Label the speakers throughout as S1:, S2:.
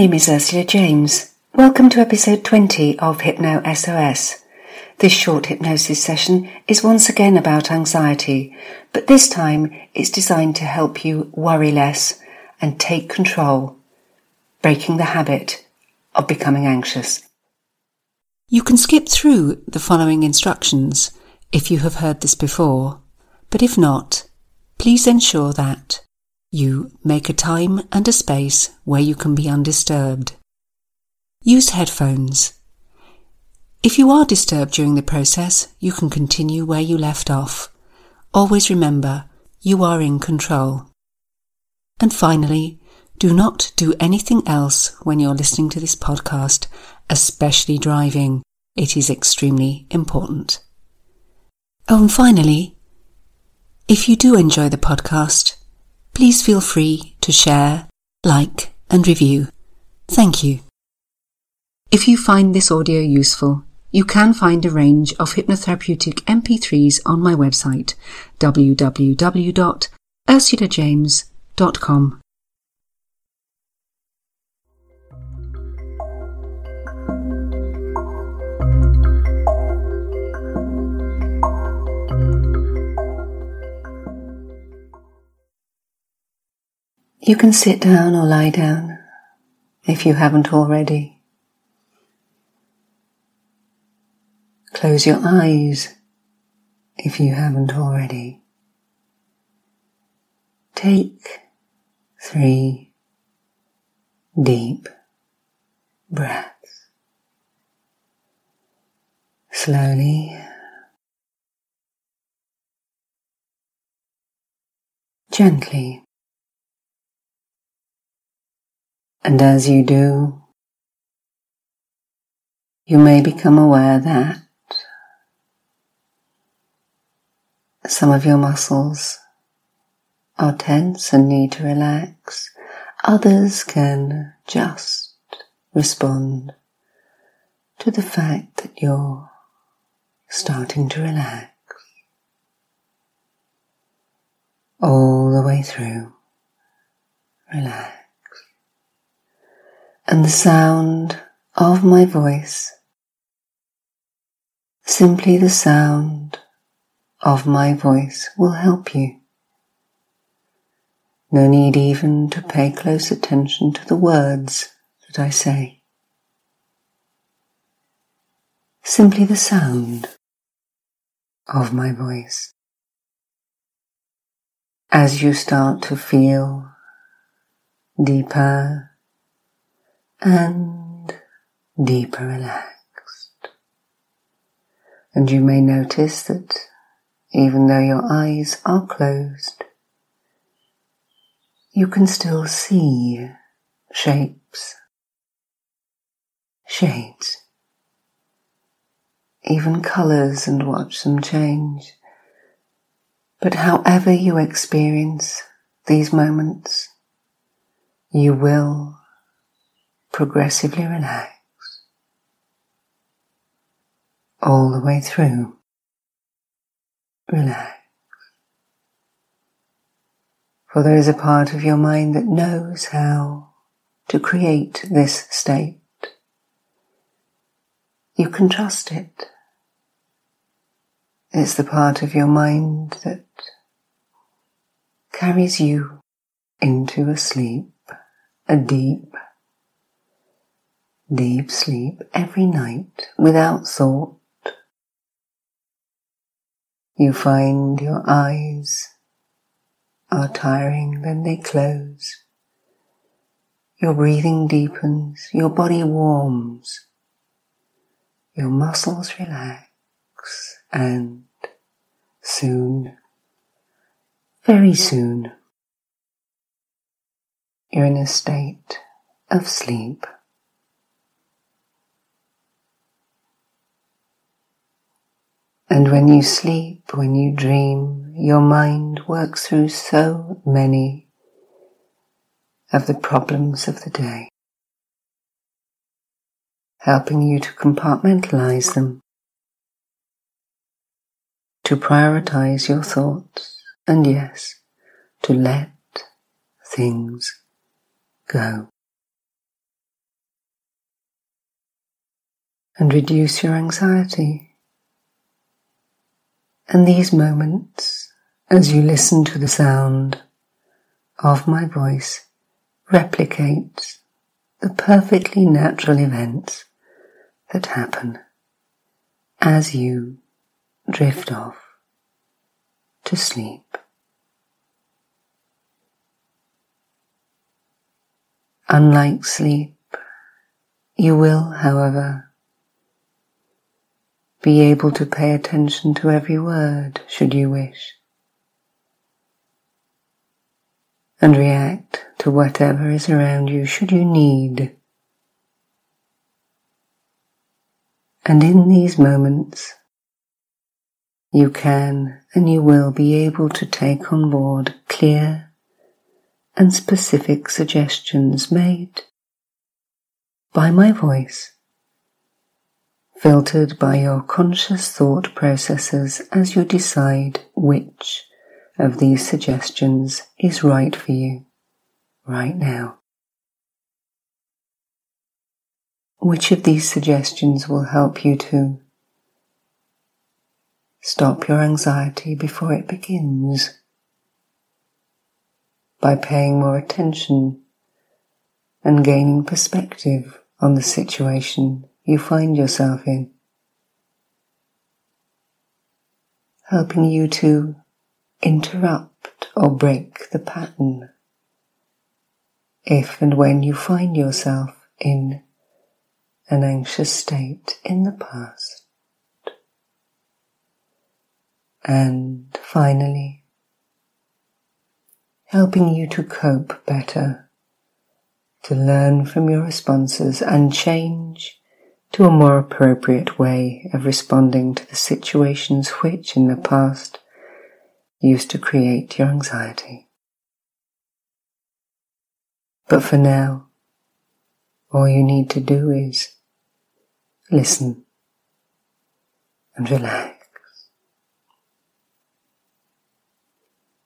S1: name is Ursula James. Welcome to episode 20 of Hypno SOS. This short hypnosis session is once again about anxiety, but this time it's designed to help you worry less and take control, breaking the habit of becoming anxious. You can skip through the following instructions if you have heard this before, but if not, please ensure that you make a time and a space where you can be undisturbed. Use headphones. If you are disturbed during the process, you can continue where you left off. Always remember, you are in control. And finally, do not do anything else when you're listening to this podcast, especially driving. It is extremely important. Oh, and finally, if you do enjoy the podcast, please feel free to share, like, and review. Thank you. If you find this audio useful, you can find a range of hypnotherapeutic MP3s on my website, www.ursulajames.com. You can sit down or lie down if you haven't already. Close your eyes if you haven't already. Take three deep breaths. Slowly, gently. And as you do, you may become aware that some of your muscles are tense and need to relax. Others can just respond to the fact that you're starting to relax all the way through. Relax and the sound of my voice, simply the sound of my voice will help you. No need even to pay close attention to the words that I say. Simply the sound of my voice. As you start to feel deeper and deeper relaxed. And you may notice that even though your eyes are closed, you can still see shapes, shades, even colors and watch them change. But however you experience these moments, you will progressively relax all the way through. Relax. For there is a part of your mind that knows how to create this state. You can trust it. It's the part of your mind that carries you into a sleep, a deep deep sleep every night without thought. You find your eyes are tiring, then they close. Your breathing deepens, your body warms, your muscles relax, and soon, very soon, you're in a state of sleep. And when you sleep, when you dream, your mind works through so many of the problems of the day, helping you to compartmentalize them, to prioritize your thoughts, and yes, to let things go. and reduce your anxiety. And these moments, as you listen to the sound of my voice, replicate the perfectly natural events that happen as you drift off to sleep. Unlike sleep, you will, however, be able to pay attention to every word should you wish and react to whatever is around you should you need. And in these moments, you can and you will be able to take on board clear and specific suggestions made by my voice, filtered by your conscious thought processes as you decide which of these suggestions is right for you right now. Which of these suggestions will help you to stop your anxiety before it begins by paying more attention and gaining perspective on the situation you find yourself in, helping you to interrupt or break the pattern if and when you find yourself in an anxious state in the past. And finally, helping you to cope better, to learn from your responses and change to a more appropriate way of responding to the situations which in the past used to create your anxiety. But for now, all you need to do is listen and relax.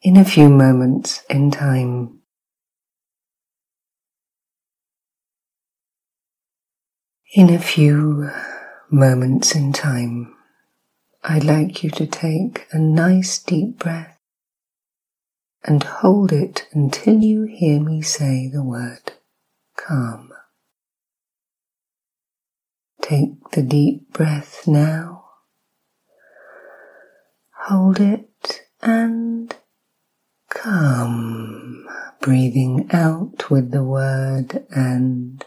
S1: In a few moments in time, in a few moments in time, I'd like you to take a nice deep breath and hold it until you hear me say the word calm. Take the deep breath now. Hold it and calm, breathing out with the word and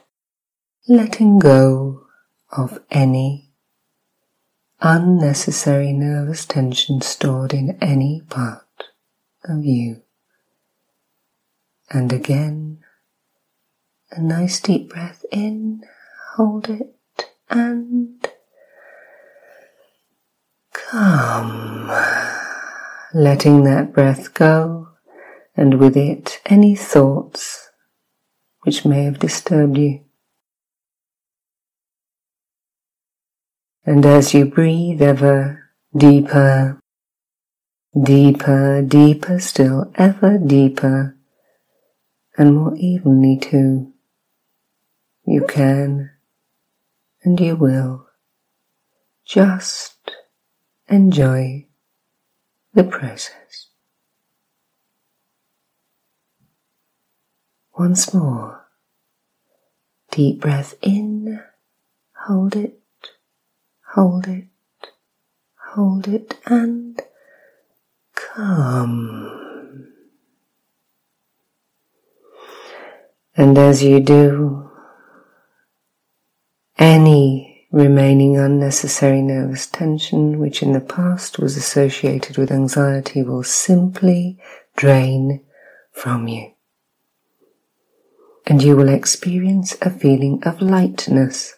S1: letting go of any unnecessary nervous tension stored in any part of you. And again, a nice deep breath in, hold it, and come, letting that breath go, and with it any thoughts which may have disturbed you. And as you breathe ever deeper, deeper, deeper still, ever deeper, and more evenly too, you can and you will just enjoy the process. Once more, deep breath in, hold it hold it, hold it, and come. And as you do, any remaining unnecessary nervous tension which in the past was associated with anxiety will simply drain from you. And you will experience a feeling of lightness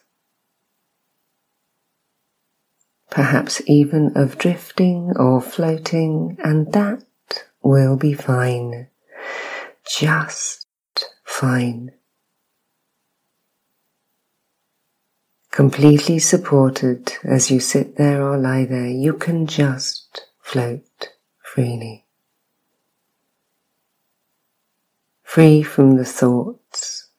S1: perhaps even of drifting or floating, and that will be fine. Just fine. Completely supported as you sit there or lie there, you can just float freely. Free from the thoughts,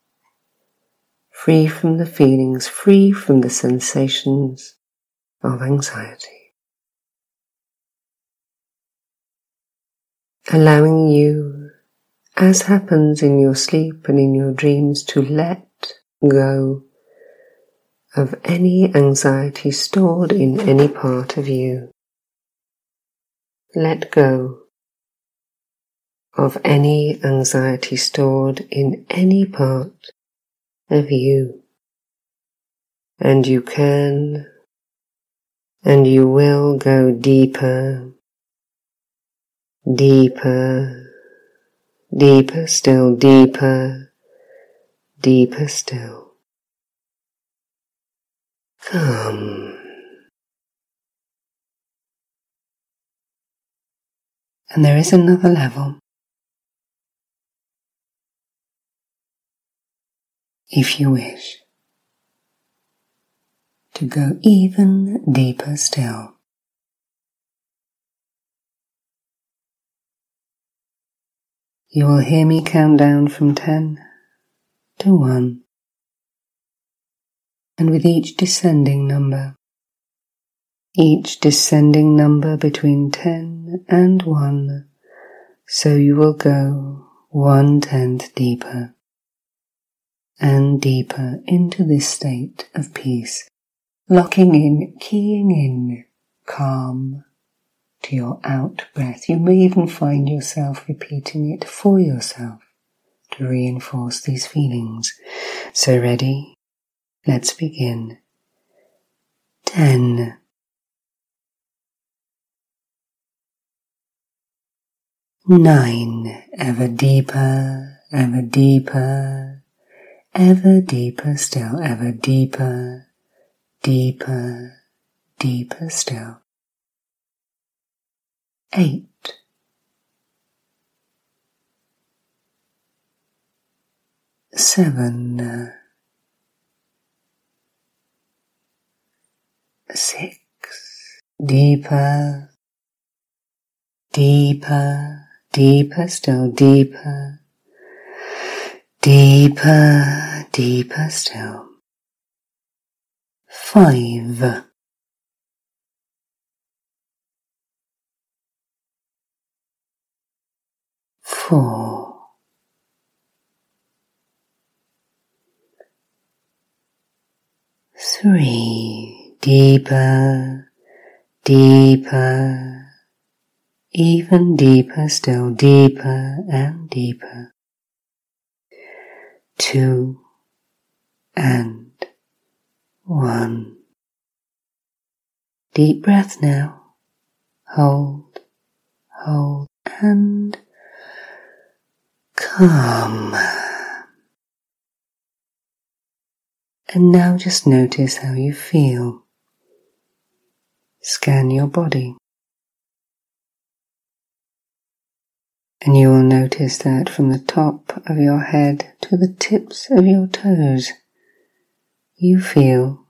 S1: free from the feelings, free from the sensations of anxiety. Allowing you, as happens in your sleep and in your dreams, to let go of any anxiety stored in any part of you. Let go of any anxiety stored in any part of you. And you can and you will go deeper, deeper, deeper still, deeper, deeper still. Come. And there is another level. If you wish to go even deeper still. You will hear me count down from 10 to 1. And with each descending number, each descending number between 10 and 1, so you will go one tenth deeper and deeper into this state of peace locking in, keying in calm to your out breath. You may even find yourself repeating it for yourself to reinforce these feelings. So ready? Let's begin. 10. Nine, ever deeper, ever deeper, ever deeper still, ever deeper, deeper, deeper still. Eight. Seven. Uh, six. Deeper, deeper, deeper still, deeper, deeper, deeper still five. Four. Three. Deeper deeper even deeper still deeper and deeper. Two and one. Deep breath now. Hold, hold, and calm. And now just notice how you feel. Scan your body. And you will notice that from the top of your head to the tips of your toes, you feel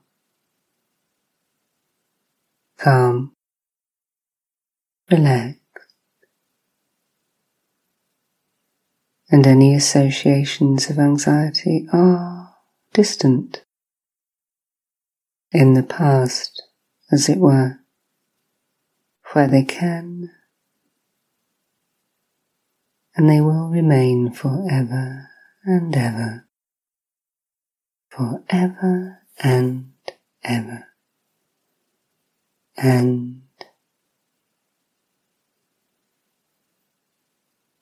S1: calm, relaxed, and any associations of anxiety are distant in the past, as it were, where they can and they will remain forever and ever forever and ever. And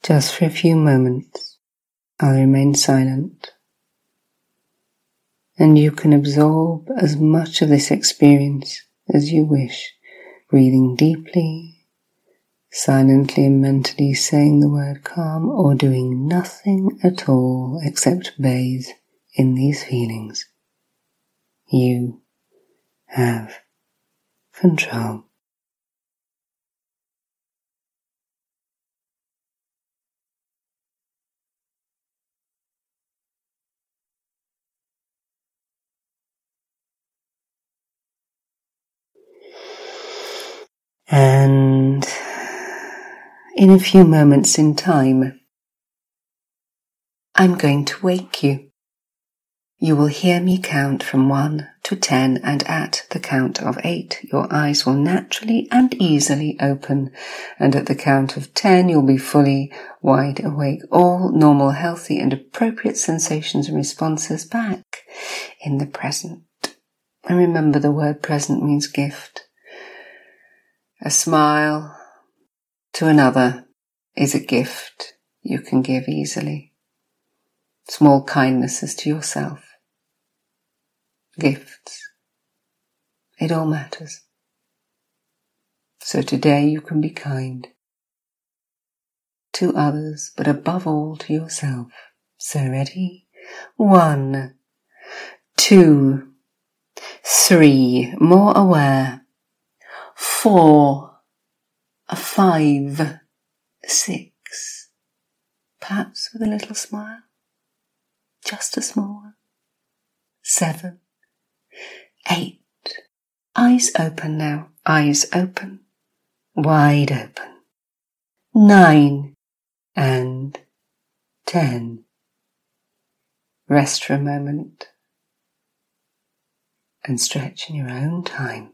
S1: just for a few moments, I'll remain silent and you can absorb as much of this experience as you wish, breathing deeply, silently and mentally saying the word calm or doing nothing at all except bathe in these feelings. You have control. And in a few moments in time, I'm going to wake you You will hear me count from 1 to 10 and at the count of 8 your eyes will naturally and easily open and at the count of 10 you'll be fully wide awake. All normal, healthy and appropriate sensations and responses back in the present. And remember the word present means gift. A smile to another is a gift you can give easily. Small kindnesses to yourself gifts. It all matters. So today you can be kind to others, but above all to yourself. So ready? One, two, three, more aware, four, five, six, perhaps with a little smile, just a small one, seven, eight. Eyes open now, eyes open, wide open. Nine and ten. Rest for a moment and stretch in your own time.